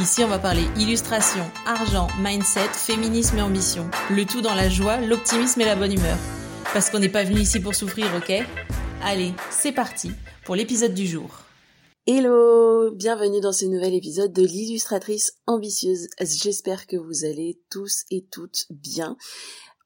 Ici, on va parler illustration, argent, mindset, féminisme et ambition. Le tout dans la joie, l'optimisme et la bonne humeur. Parce qu'on n'est pas venu ici pour souffrir, ok? Allez, c'est parti pour l'épisode du jour. Hello, bienvenue dans ce nouvel épisode de l'illustratrice ambitieuse. J'espère que vous allez tous et toutes bien.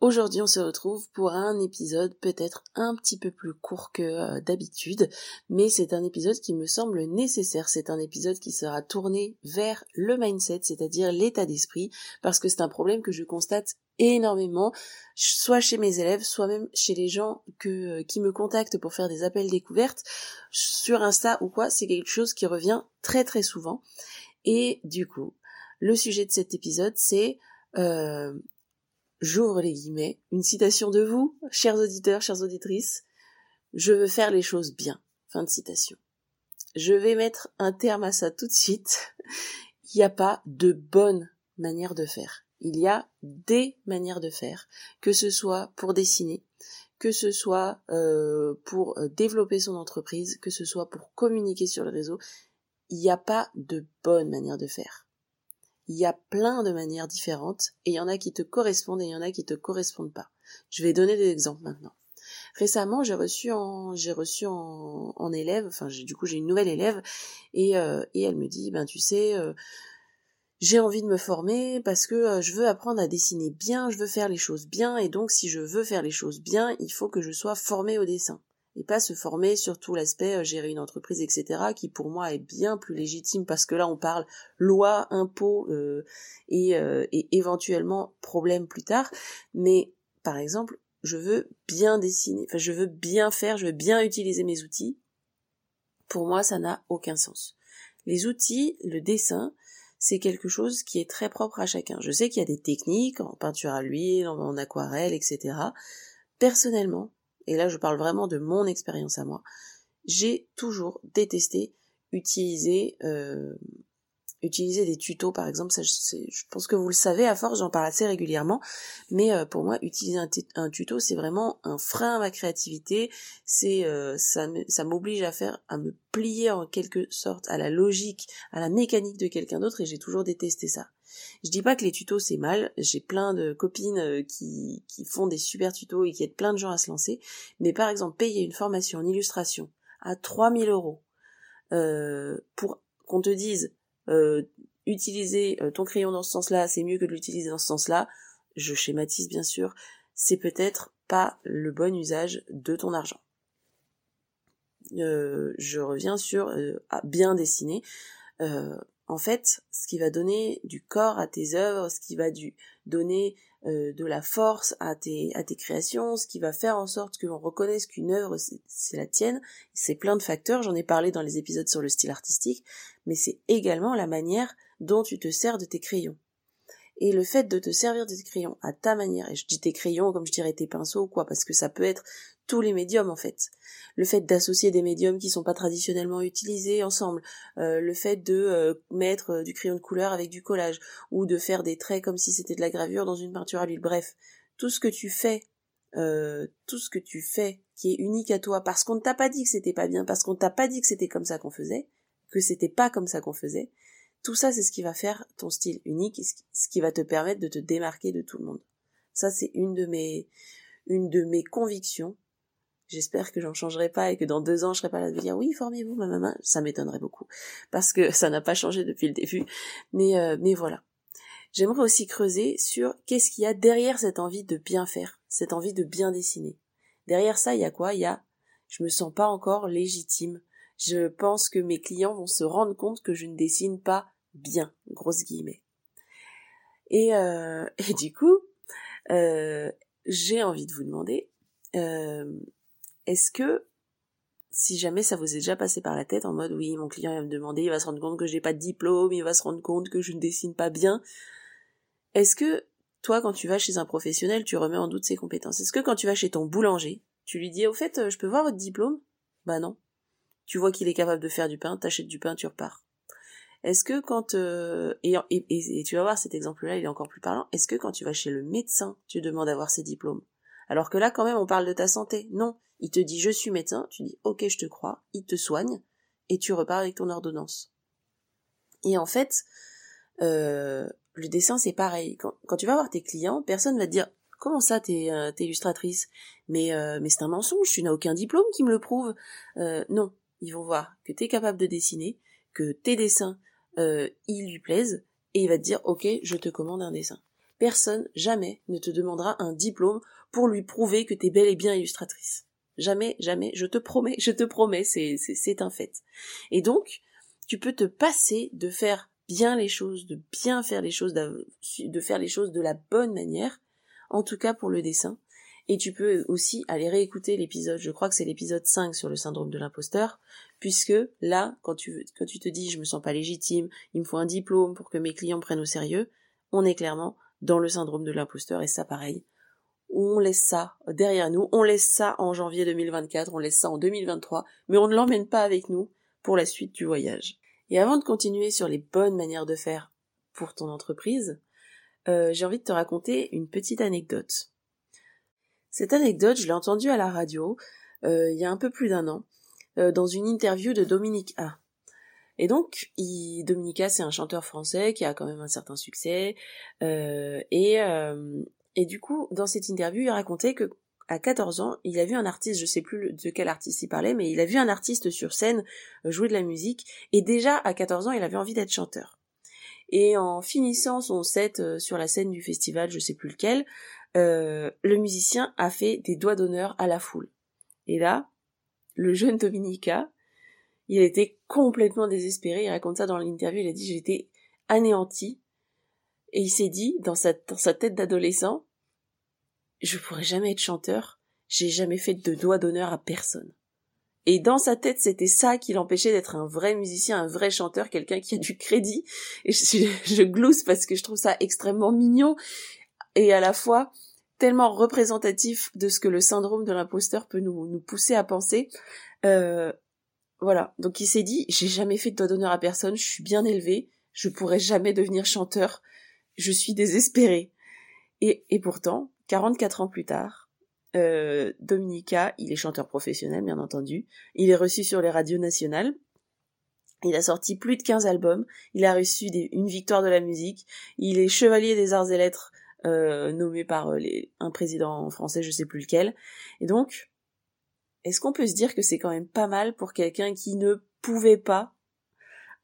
Aujourd'hui, on se retrouve pour un épisode peut-être un petit peu plus court que euh, d'habitude, mais c'est un épisode qui me semble nécessaire. C'est un épisode qui sera tourné vers le mindset, c'est-à-dire l'état d'esprit, parce que c'est un problème que je constate énormément, soit chez mes élèves, soit même chez les gens que, euh, qui me contactent pour faire des appels découvertes, sur Insta ou quoi, c'est quelque chose qui revient très très souvent. Et du coup, le sujet de cet épisode, c'est euh, j'ouvre les guillemets, une citation de vous, chers auditeurs, chères auditrices, je veux faire les choses bien. Fin de citation. Je vais mettre un terme à ça tout de suite. Il n'y a pas de bonne manière de faire. Il y a des manières de faire, que ce soit pour dessiner, que ce soit euh, pour euh, développer son entreprise, que ce soit pour communiquer sur le réseau. Il n'y a pas de bonne manière de faire il y a plein de manières différentes et il y en a qui te correspondent et il y en a qui te correspondent pas. Je vais donner des exemples maintenant. Récemment, j'ai reçu en j'ai reçu en, élève, enfin du coup j'ai une nouvelle élève et euh, elle me dit ben tu sais euh, j'ai envie de me former parce que euh, je veux apprendre à dessiner bien, je veux faire les choses bien et donc si je veux faire les choses bien, il faut que je sois formée au dessin et pas se former sur tout l'aspect euh, gérer une entreprise, etc., qui pour moi est bien plus légitime parce que là on parle loi, impôts euh, et, euh, et éventuellement problème plus tard. Mais par exemple, je veux bien dessiner, enfin je veux bien faire, je veux bien utiliser mes outils. Pour moi, ça n'a aucun sens. Les outils, le dessin, c'est quelque chose qui est très propre à chacun. Je sais qu'il y a des techniques en peinture à l'huile, en aquarelle, etc. Personnellement, et là je parle vraiment de mon expérience à moi, j'ai toujours détesté utiliser euh, utiliser des tutos par exemple. Je pense que vous le savez à force j'en parle assez régulièrement. Mais euh, pour moi utiliser un, tuto c'est vraiment un frein à ma créativité. C'est euh, ça m'oblige à faire à me plier en quelque sorte à la logique à la mécanique de quelqu'un d'autre. Et j'ai toujours détesté ça je dis pas que les tutos c'est mal, j'ai plein de copines euh, qui, font des super tutos et qui aident plein de gens à se lancer, mais par exemple payer une formation en illustration à 3000 euros euh, pour qu'on te dise euh, utiliser ton crayon dans ce sens-là, c'est mieux que de l'utiliser dans ce sens-là, je schématise bien sûr, c'est peut-être pas le bon usage de ton argent. je reviens sur bien dessiner en fait, ce qui va donner du corps à tes œuvres, ce qui va du, donner euh, de la force à tes, à tes créations, ce qui va faire en sorte qu'on reconnaisse qu'une œuvre c'est la tienne, c'est plein de facteurs, j'en ai parlé dans les épisodes sur le style artistique, mais c'est également la manière dont tu te sers de tes crayons. Et le fait de te servir de tes crayons à ta manière, et je dis tes crayons comme je dirais tes pinceaux ou quoi, parce que ça peut être tous les médiums en fait. Le fait d'associer des médiums qui sont pas traditionnellement utilisés ensemble, euh, le fait de euh, mettre euh, du crayon de couleur avec du collage, ou de faire des traits comme si c'était de la gravure dans une peinture à l'huile. Bref, tout ce que tu fais, tout ce que tu fais qui est unique à toi, parce qu'on ne t'a pas dit que c'était pas bien, parce qu'on t'a pas dit que c'était comme ça qu'on faisait, que c'était pas comme ça qu'on faisait, tout ça c'est ce qui va faire ton style unique, ce qui va te permettre de te démarquer de tout le monde. Ça c'est une de mes une de mes convictions J'espère que j'en changerai pas et que dans deux ans je serai pas là de dire oui formez-vous ma maman. Ça m'étonnerait beaucoup parce que ça n'a pas changé depuis le début. Mais euh, mais voilà. J'aimerais aussi creuser sur qu'est-ce qu'il y a derrière cette envie de bien faire, cette envie de bien dessiner. Derrière ça, il y a quoi? Il y a je me sens pas encore légitime. Je pense que mes clients vont se rendre compte que je ne dessine pas bien, grosse guillemets. Et, euh, et du coup, euh, j'ai envie de vous demander, euh, est-ce que si jamais ça vous est déjà passé par la tête en mode oui mon client va me demander, il va se rendre compte que j'ai pas de diplôme, il va se rendre compte que je ne dessine pas bien, est-ce que toi, quand tu vas chez un professionnel, tu remets en doute ses compétences? Est-ce que quand tu vas chez ton boulanger, tu lui dis, au fait, euh, je peux voir votre diplôme? Bah non. Tu vois qu'il est capable de faire du pain, t'achètes du pain, tu repars. Est-ce que quand euh, et, et, tu vas voir cet exemple-là, il est encore plus parlant. Est-ce que quand tu vas chez le médecin, tu demandes d'avoir ses diplômes? Alors que là, quand même, on parle de ta santé. Non, il te dit je suis médecin, tu dis ok, je te crois, il te soigne et tu repars avec ton ordonnance. Et en fait, euh, le dessin c'est pareil. Quand, tu vas voir tes clients, personne va te dire comment ça t'es euh, illustratrice, mais euh, mais c'est un mensonge, tu n'as aucun diplôme qui me le prouve. Euh, non, ils vont voir que tu es capable de dessiner, que tes dessins euh, ils lui plaisent, et il va te dire ok, je te commande un dessin. Personne jamais ne te demandera un diplôme pour lui prouver que tu es bel et bien illustratrice. Jamais, jamais, je te promets, je te promets, c'est, c'est un fait. Et donc, tu peux te passer de faire bien les choses, de bien faire les choses, de faire les choses de la bonne manière, en tout cas pour le dessin. Et tu peux aussi aller réécouter l'épisode, je crois que c'est l'épisode 5 sur le syndrome de l'imposteur, puisque là, quand tu, quand tu te dis je me sens pas légitime, il me faut un diplôme pour que mes clients prennent au sérieux, on est clairement dans le syndrome de l'imposteur et ça pareil. On laisse ça derrière nous, on laisse ça en janvier 2024, on laisse ça en 2023, mais on ne l'emmène pas avec nous pour la suite du voyage. Et avant de continuer sur les bonnes manières de faire pour ton entreprise, euh, j'ai envie de te raconter une petite anecdote. Cette anecdote, je l'ai entendue à la radio euh, il y a un peu plus d'un an, euh, dans une interview de Dominique A. Et donc, Dominique A, c'est un chanteur français qui a quand même un certain succès. Et, et du coup, dans cette interview, il racontait que à 14 ans, il a vu un artiste, je sais plus de quel artiste il parlait, mais il a vu un artiste sur scène jouer de la musique, et déjà à 14 ans, il avait envie d'être chanteur. Et en finissant son set sur la scène du festival, je sais plus lequel, euh, le musicien a fait des doigts d'honneur à la foule. Et là, le jeune Dominica, il était complètement désespéré, il raconte ça dans l'interview, il a dit j'étais anéanti, et il s'est dit, dans sa, tête d'adolescent, je pourrais jamais être chanteur, j'ai jamais fait de doigts d'honneur à personne. Et dans sa tête, c'était ça qui l'empêchait d'être un vrai musicien, un vrai chanteur, quelqu'un qui a du crédit. Et je, je glousse parce que je trouve ça extrêmement mignon et à la fois tellement représentatif de ce que le syndrome de l'imposteur peut nous, nous pousser à penser. Euh, voilà. Donc il s'est dit, j'ai jamais fait de doigt d'honneur à personne, je suis bien élevé, je pourrais jamais devenir chanteur, je suis désespéré. Et, et pourtant, 44 ans plus tard, euh, Dominica, il est chanteur professionnel, bien entendu, il est reçu sur les radios nationales, il a sorti plus de 15 albums, il a reçu une victoire de la musique, il est chevalier des arts et lettres euh, nommé par euh, les, un président français, je sais plus lequel. Et donc, est-ce qu'on peut se dire que c'est quand même pas mal pour quelqu'un qui ne pouvait pas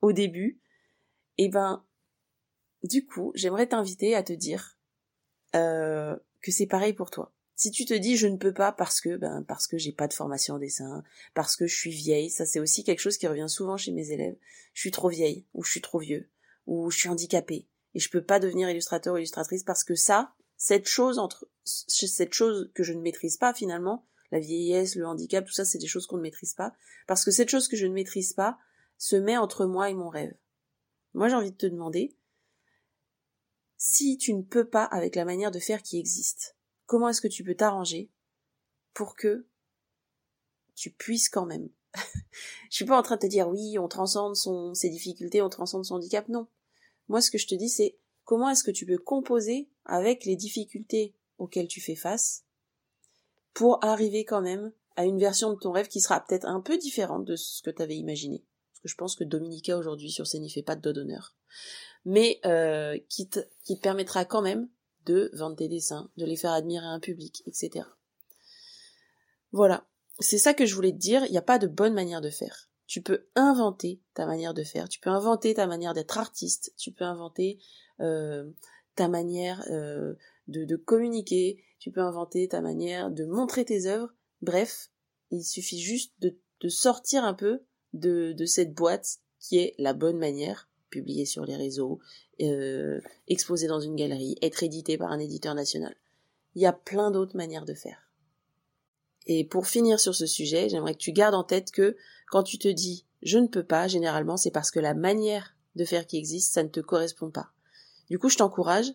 au début? Eh ben, du coup, j'aimerais t'inviter à te dire euh, que c'est pareil pour toi. Si tu te dis je ne peux pas parce que ben parce que j'ai pas de formation en dessin, parce que je suis vieille, ça c'est aussi quelque chose qui revient souvent chez mes élèves. Je suis trop vieille ou je suis trop vieux ou je suis handicapé et je peux pas devenir illustrateur ou illustratrice parce que ça, cette chose entre cette chose que je ne maîtrise pas finalement, la vieillesse, le handicap, tout ça, c'est des choses qu'on ne maîtrise pas, parce que cette chose que je ne maîtrise pas se met entre moi et mon rêve. Moi, j'ai envie de te demander si tu ne peux pas avec la manière de faire qui existe, comment est-ce que tu peux t'arranger pour que tu puisses quand même? je suis pas en train de te dire oui, on transcende ses difficultés, on transcende son handicap, non. Moi, ce que je te dis, c'est comment est-ce que tu peux composer avec les difficultés auxquelles tu fais face pour arriver quand même à une version de ton rêve qui sera peut-être un peu différente de ce que tu avais imaginé. Parce que je pense que Dominica aujourd'hui sur scène n'y fait pas de dos d'honneur. Mais euh, qui, te, permettra quand même de vendre tes dessins, de les faire admirer à un public, etc. Voilà. C'est ça que je voulais te dire, il n'y a pas de bonne manière de faire tu peux inventer ta manière de faire, tu peux inventer ta manière d'être artiste, tu peux inventer euh, ta manière euh, de, communiquer, tu peux inventer ta manière de montrer tes œuvres. Bref, il suffit juste de, sortir un peu de, cette boîte qui est la bonne manière, publier sur les réseaux, euh, exposer dans une galerie, être édité par un éditeur national. Il y a plein d'autres manières de faire. Et pour finir sur ce sujet, j'aimerais que tu gardes en tête que quand tu te dis je ne peux pas, généralement c'est parce que la manière de faire qui existe, ça ne te correspond pas. Du coup, je t'encourage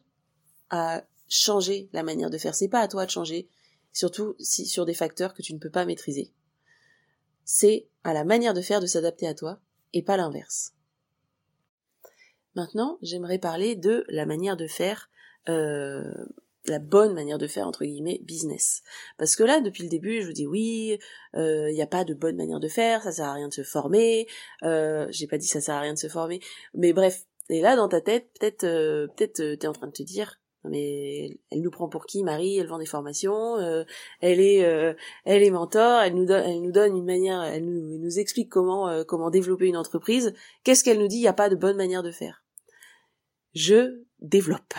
à changer la manière de faire. C'est pas à toi de changer, surtout si sur des facteurs que tu ne peux pas maîtriser. C'est à la manière de faire de s'adapter à toi et pas l'inverse. Maintenant, j'aimerais parler de la manière de faire, euh, la bonne manière de faire entre guillemets business. Parce que là, depuis le début, je vous dis oui, il euh, n'y a pas de bonne manière de faire, ça sert à rien de se former. Euh, J'ai pas dit ça sert à rien de se former, mais bref. Et là, dans ta tête, peut-être, euh, peut-être, euh, t'es en train de te dire, mais elle nous prend pour qui Marie? Elle vend des formations, euh, elle est euh, elle est mentor, elle nous donne elle nous donne une manière, elle nous, nous explique comment euh, comment développer une entreprise. Qu'est-ce qu'elle nous dit? Il n'y a pas de bonne manière de faire. Je développe.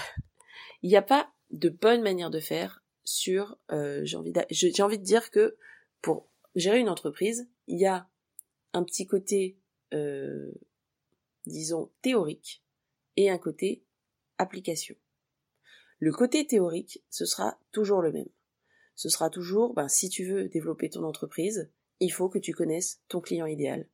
Il n'y a pas de bonne manière de faire sur j'ai envie envie de dire que pour gérer une entreprise, il y a un petit côté disons théorique et un côté application. Le côté théorique, ce sera toujours le même. Ce sera toujours, ben, si tu veux développer ton entreprise, il faut que tu connaisses ton client idéal.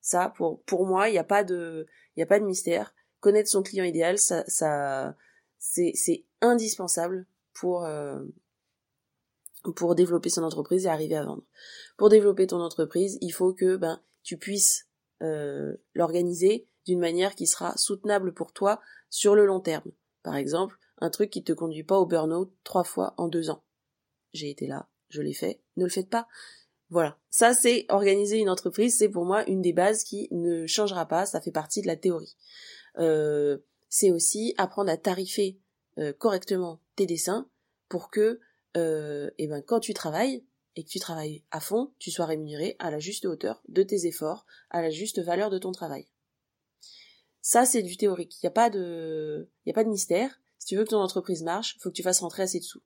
Ça, pour, pour moi, il n'y a pas de, il a pas de mystère. Connaître son client idéal, ça, ça, c'est, indispensable pour, euh, pour développer son entreprise et arriver à vendre. Pour développer ton entreprise, il faut que, ben, tu puisses euh, l'organiser d'une manière qui sera soutenable pour toi sur le long terme. Par exemple, un truc qui te conduit pas au burn-out trois fois en deux ans. J'ai été là, je l'ai fait, ne le faites pas. Voilà. Ça, c'est organiser une entreprise, c'est pour moi une des bases qui ne changera pas, ça fait partie de la théorie. Euh, c'est aussi apprendre à tarifer euh, correctement tes dessins pour que, euh, eh ben, quand tu travailles, et que tu travailles à fond, tu sois rémunéré à la juste hauteur de tes efforts, à la juste valeur de ton travail. Ça, c'est du théorique. Il n'y a pas de, il y a pas de mystère. Si tu veux que ton entreprise marche, faut que tu fasses rentrer assez de sous.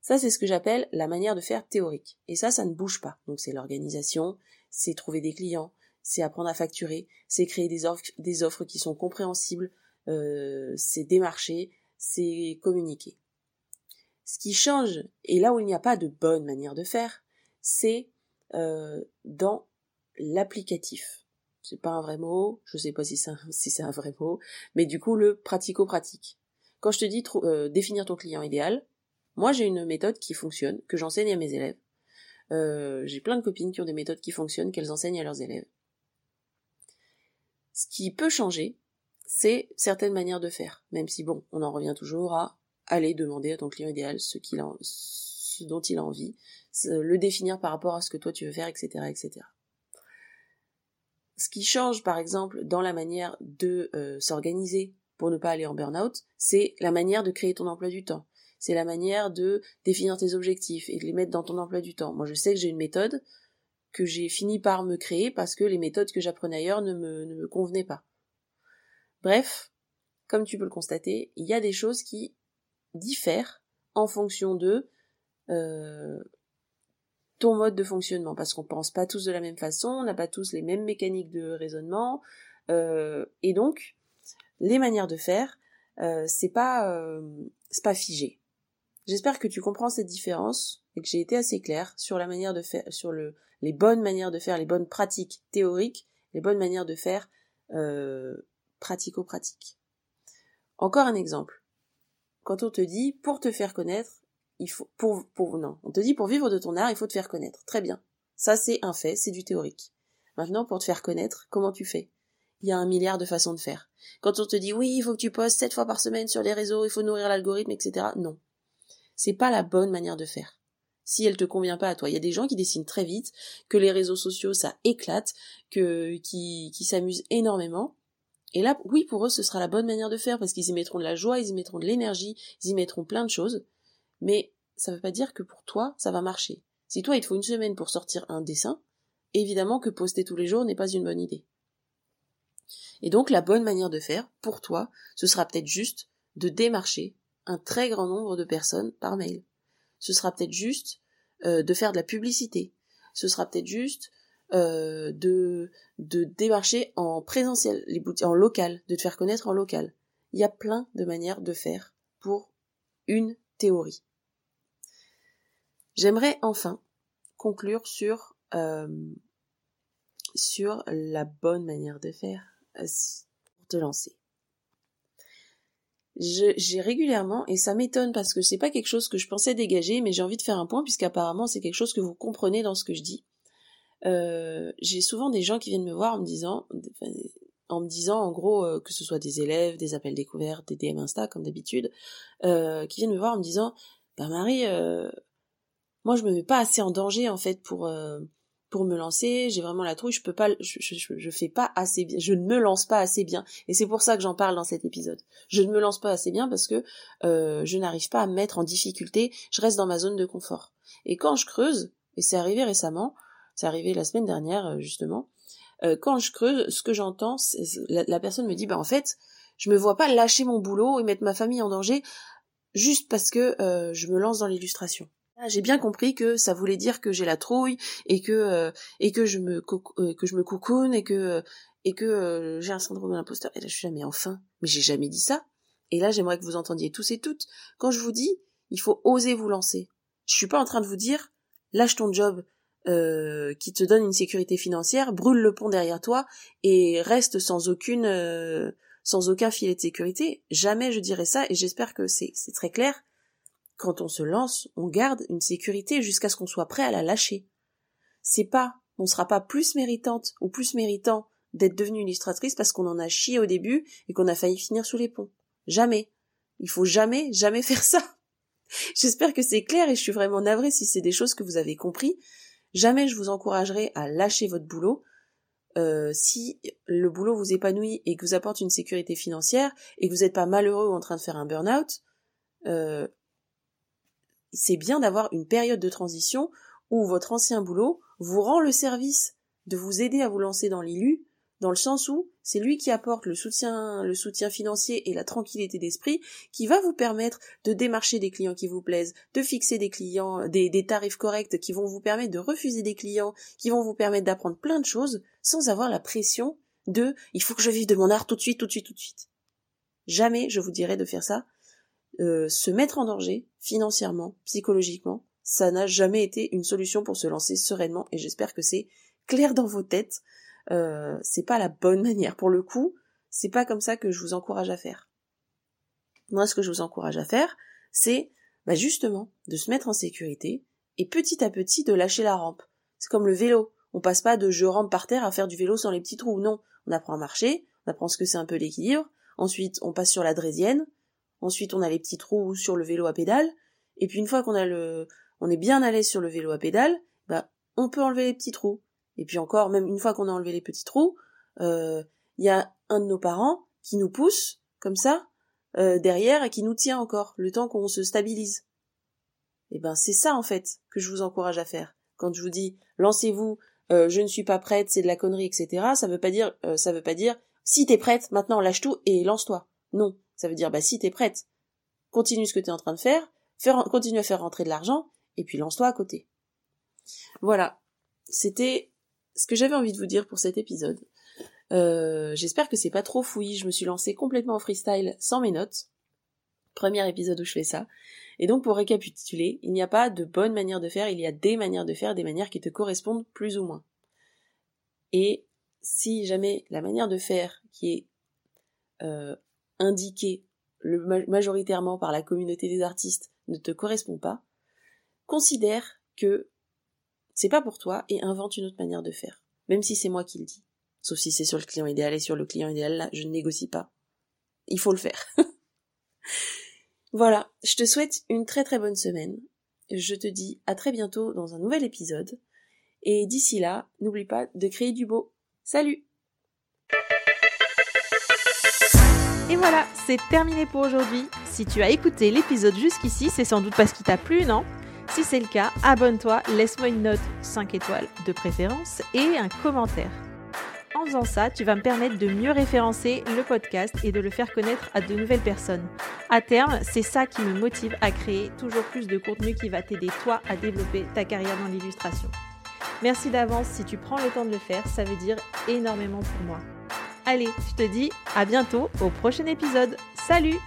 Ça, c'est ce que j'appelle la manière de faire théorique. Et ça, ça ne bouge pas. Donc, c'est l'organisation, c'est trouver des clients, c'est apprendre à facturer, c'est créer des offres, qui sont compréhensibles, euh, c'est démarcher, c'est communiquer. Ce qui change, et là où il n'y a pas de bonne manière de faire, c'est euh, dans l'applicatif c'est pas un vrai mot, je sais pas si c'est un vrai mot, mais du coup le pratico-pratique. Quand je te dis euh, définir ton client idéal, moi j'ai une méthode qui fonctionne, que j'enseigne à mes élèves. Euh, j'ai plein de copines qui ont des méthodes qui fonctionnent, qu'elles enseignent à leurs élèves. Ce qui peut changer, c'est certaines manières de faire, même si bon, on en revient toujours à aller demander à ton client idéal ce, dont il a envie, le définir par rapport à ce que toi tu veux faire, etc., etc. Ce qui change, par exemple, dans la manière de euh, s'organiser pour ne pas aller en burn-out, c'est la manière de créer ton emploi du temps. C'est la manière de définir tes objectifs et de les mettre dans ton emploi du temps. Moi, je sais que j'ai une méthode que j'ai fini par me créer parce que les méthodes que j'apprenais ailleurs ne me, ne me convenaient pas. Bref, comme tu peux le constater, il y a des choses qui diffèrent en fonction de euh, ton mode de fonctionnement, parce qu'on pense pas tous de la même façon, on n'a pas tous les mêmes mécaniques de raisonnement, euh, et donc les manières de faire, euh, c'est pas euh, c'est pas figé. J'espère que tu comprends cette différence et que j'ai été assez clair sur la manière de faire, sur le, les bonnes manières de faire, les bonnes pratiques théoriques, les bonnes manières de faire pratico-pratiques. Encore un exemple. Quand on te dit pour te faire connaître, il faut pour pour non, on te dit pour vivre de ton art, il faut te faire connaître. Très bien. Ça c'est un fait, c'est du théorique. Maintenant pour te faire connaître, comment tu fais? Il y a un milliard de façons de faire. Quand on te dit oui, il faut que tu postes sept fois par semaine sur les réseaux, il faut nourrir l'algorithme, etc. Non. C'est pas la bonne manière de faire. Si elle te convient pas à toi, il y a des gens qui dessinent très vite, que les réseaux sociaux ça éclate, que qui, qui s'amusent énormément. Et là, oui, pour eux, ce sera la bonne manière de faire parce qu'ils y mettront de la joie, ils y mettront de l'énergie, ils y mettront plein de choses mais ça ne veut pas dire que pour toi, ça va marcher. Si toi, il te faut une semaine pour sortir un dessin, évidemment que poster tous les jours n'est pas une bonne idée. Et donc, la bonne manière de faire, pour toi, ce sera peut-être juste de démarcher un très grand nombre de personnes par mail. Ce sera peut-être juste euh, de faire de la publicité. Ce sera peut-être juste euh, de, de démarcher en présentiel, en local, de te faire connaître en local. Il y a plein de manières de faire pour une théorie. J'aimerais enfin conclure sur euh, sur la bonne manière de faire pour te lancer. J'ai régulièrement, et ça m'étonne parce que c'est pas quelque chose que je pensais dégager, mais j'ai envie de faire un point puisqu'apparemment c'est quelque chose que vous comprenez dans ce que je dis. Euh, j'ai souvent des gens qui viennent me voir en me disant, en me disant en gros euh, que ce soit des élèves, des appels découverts, des DM Insta comme d'habitude, euh, qui viennent me voir en me disant, bah Marie, moi je me mets pas assez en danger en fait pour pour me lancer, j'ai vraiment la trouille, je peux pas, je, fais pas assez bien, je ne me lance pas assez bien, et c'est pour ça que j'en parle dans cet épisode. Je ne me lance pas assez bien parce que euh, je n'arrive pas à me mettre en difficulté, je reste dans ma zone de confort. Et quand je creuse, et c'est arrivé récemment, c'est arrivé la semaine dernière euh, justement, euh, quand je creuse, ce que j'entends, la, la personne me dit, bah en fait, je me vois pas lâcher mon boulot et mettre ma famille en danger juste parce que je me lance dans l'illustration. Ah, j'ai bien compris que ça voulait dire que j'ai la trouille et que euh, et que je me euh, que coucoune et que euh, et que j'ai un syndrome de l'imposteur. Et là, je suis jamais enfin. Mais j'ai jamais dit ça. Et là, j'aimerais que vous entendiez tous et toutes. Quand je vous dis, il faut oser vous lancer. Je suis pas en train de vous dire, lâche ton job qui te donne une sécurité financière, brûle le pont derrière toi et reste sans aucune sans aucun filet de sécurité. Jamais je dirais ça et j'espère que c'est c'est très clair quand on se lance, on garde une sécurité jusqu'à ce qu'on soit prêt à la lâcher. C'est pas, on sera pas plus méritante ou plus méritant d'être devenue illustratrice parce qu'on en a chié au début et qu'on a failli finir sous les ponts. Jamais. Il faut jamais, jamais faire ça. J'espère que c'est clair et je suis vraiment navrée si c'est des choses que vous avez compris. Jamais je vous encouragerai à lâcher votre boulot. Euh, si le boulot vous épanouit et que vous apporte une sécurité financière et que vous n'êtes pas malheureux ou en train de faire un burn-out, euh, c'est bien d'avoir une période de transition où votre ancien boulot vous rend le service de vous aider à vous lancer dans l'élu, dans le sens où c'est lui qui apporte le soutien, le soutien financier et la tranquillité d'esprit qui va vous permettre de démarcher des clients qui vous plaisent, de fixer des clients, des, des tarifs corrects qui vont vous permettre de refuser des clients, qui vont vous permettre d'apprendre plein de choses sans avoir la pression de il faut que je vive de mon art tout de suite, tout de suite, tout de suite. Jamais je vous dirais de faire ça euh, se mettre en danger financièrement, psychologiquement, ça n'a jamais été une solution pour se lancer sereinement et j'espère que c'est clair dans vos têtes. Euh, c'est pas la bonne manière. Pour le coup, c'est pas comme ça que je vous encourage à faire. Moi, ce que je vous encourage à faire, c'est bah justement de se mettre en sécurité et petit à petit de lâcher la rampe. C'est comme le vélo. On passe pas de je rampe par terre à faire du vélo sans les petits trous. Non, on apprend à marcher, on apprend ce que c'est un peu l'équilibre. Ensuite, on passe sur la draisienne, Ensuite, on a les petits trous sur le vélo à pédale. Et puis une fois qu'on a le, on est bien à l'aise sur le vélo à pédale, bah, on peut enlever les petits trous. Et puis encore, même une fois qu'on a enlevé les petits trous, il euh, y a un de nos parents qui nous pousse comme ça euh, derrière et qui nous tient encore le temps qu'on se stabilise. Et ben c'est ça en fait que je vous encourage à faire. Quand je vous dis lancez-vous, euh, je ne suis pas prête, c'est de la connerie, etc. Ça veut pas dire, ça veut pas dire si t'es prête, maintenant lâche tout et lance-toi. Non, ça veut dire, bah si t'es prête, continue ce que t'es en train de faire, continue à faire rentrer de l'argent, et puis lance-toi à côté. Voilà. C'était ce que j'avais envie de vous dire pour cet épisode. Euh, j'espère que c'est pas trop fouillis, je me suis lancée complètement en freestyle sans mes notes. Premier épisode où je fais ça. Et donc pour récapituler, il n'y a pas de bonne manière de faire, il y a des manières de faire, des manières qui te correspondent plus ou moins. Et si jamais la manière de faire qui est euh, indiqué majoritairement par la communauté des artistes ne te correspond pas, considère que c'est pas pour toi et invente une autre manière de faire, même si c'est moi qui le dis. Sauf si c'est sur le client idéal et sur le client idéal là, je ne négocie pas. Il faut le faire. voilà, je te souhaite une très très bonne semaine. Je te dis à très bientôt dans un nouvel épisode. Et d'ici là, n'oublie pas de créer du beau. Salut Et voilà, c'est terminé pour aujourd'hui. Si tu as écouté l'épisode jusqu'ici, c'est sans doute parce qu'il t'a plu, non? Si c'est le cas, abonne-toi, laisse-moi une note 5 étoiles de préférence et un commentaire. En faisant ça, tu vas me permettre de mieux référencer le podcast et de le faire connaître à de nouvelles personnes. À terme, c'est ça qui me motive à créer toujours plus de contenu qui va t'aider toi à développer ta carrière dans l'illustration. Merci d'avance si tu prends le temps de le faire, ça veut dire énormément pour moi. Allez, je te dis à bientôt au prochain épisode. Salut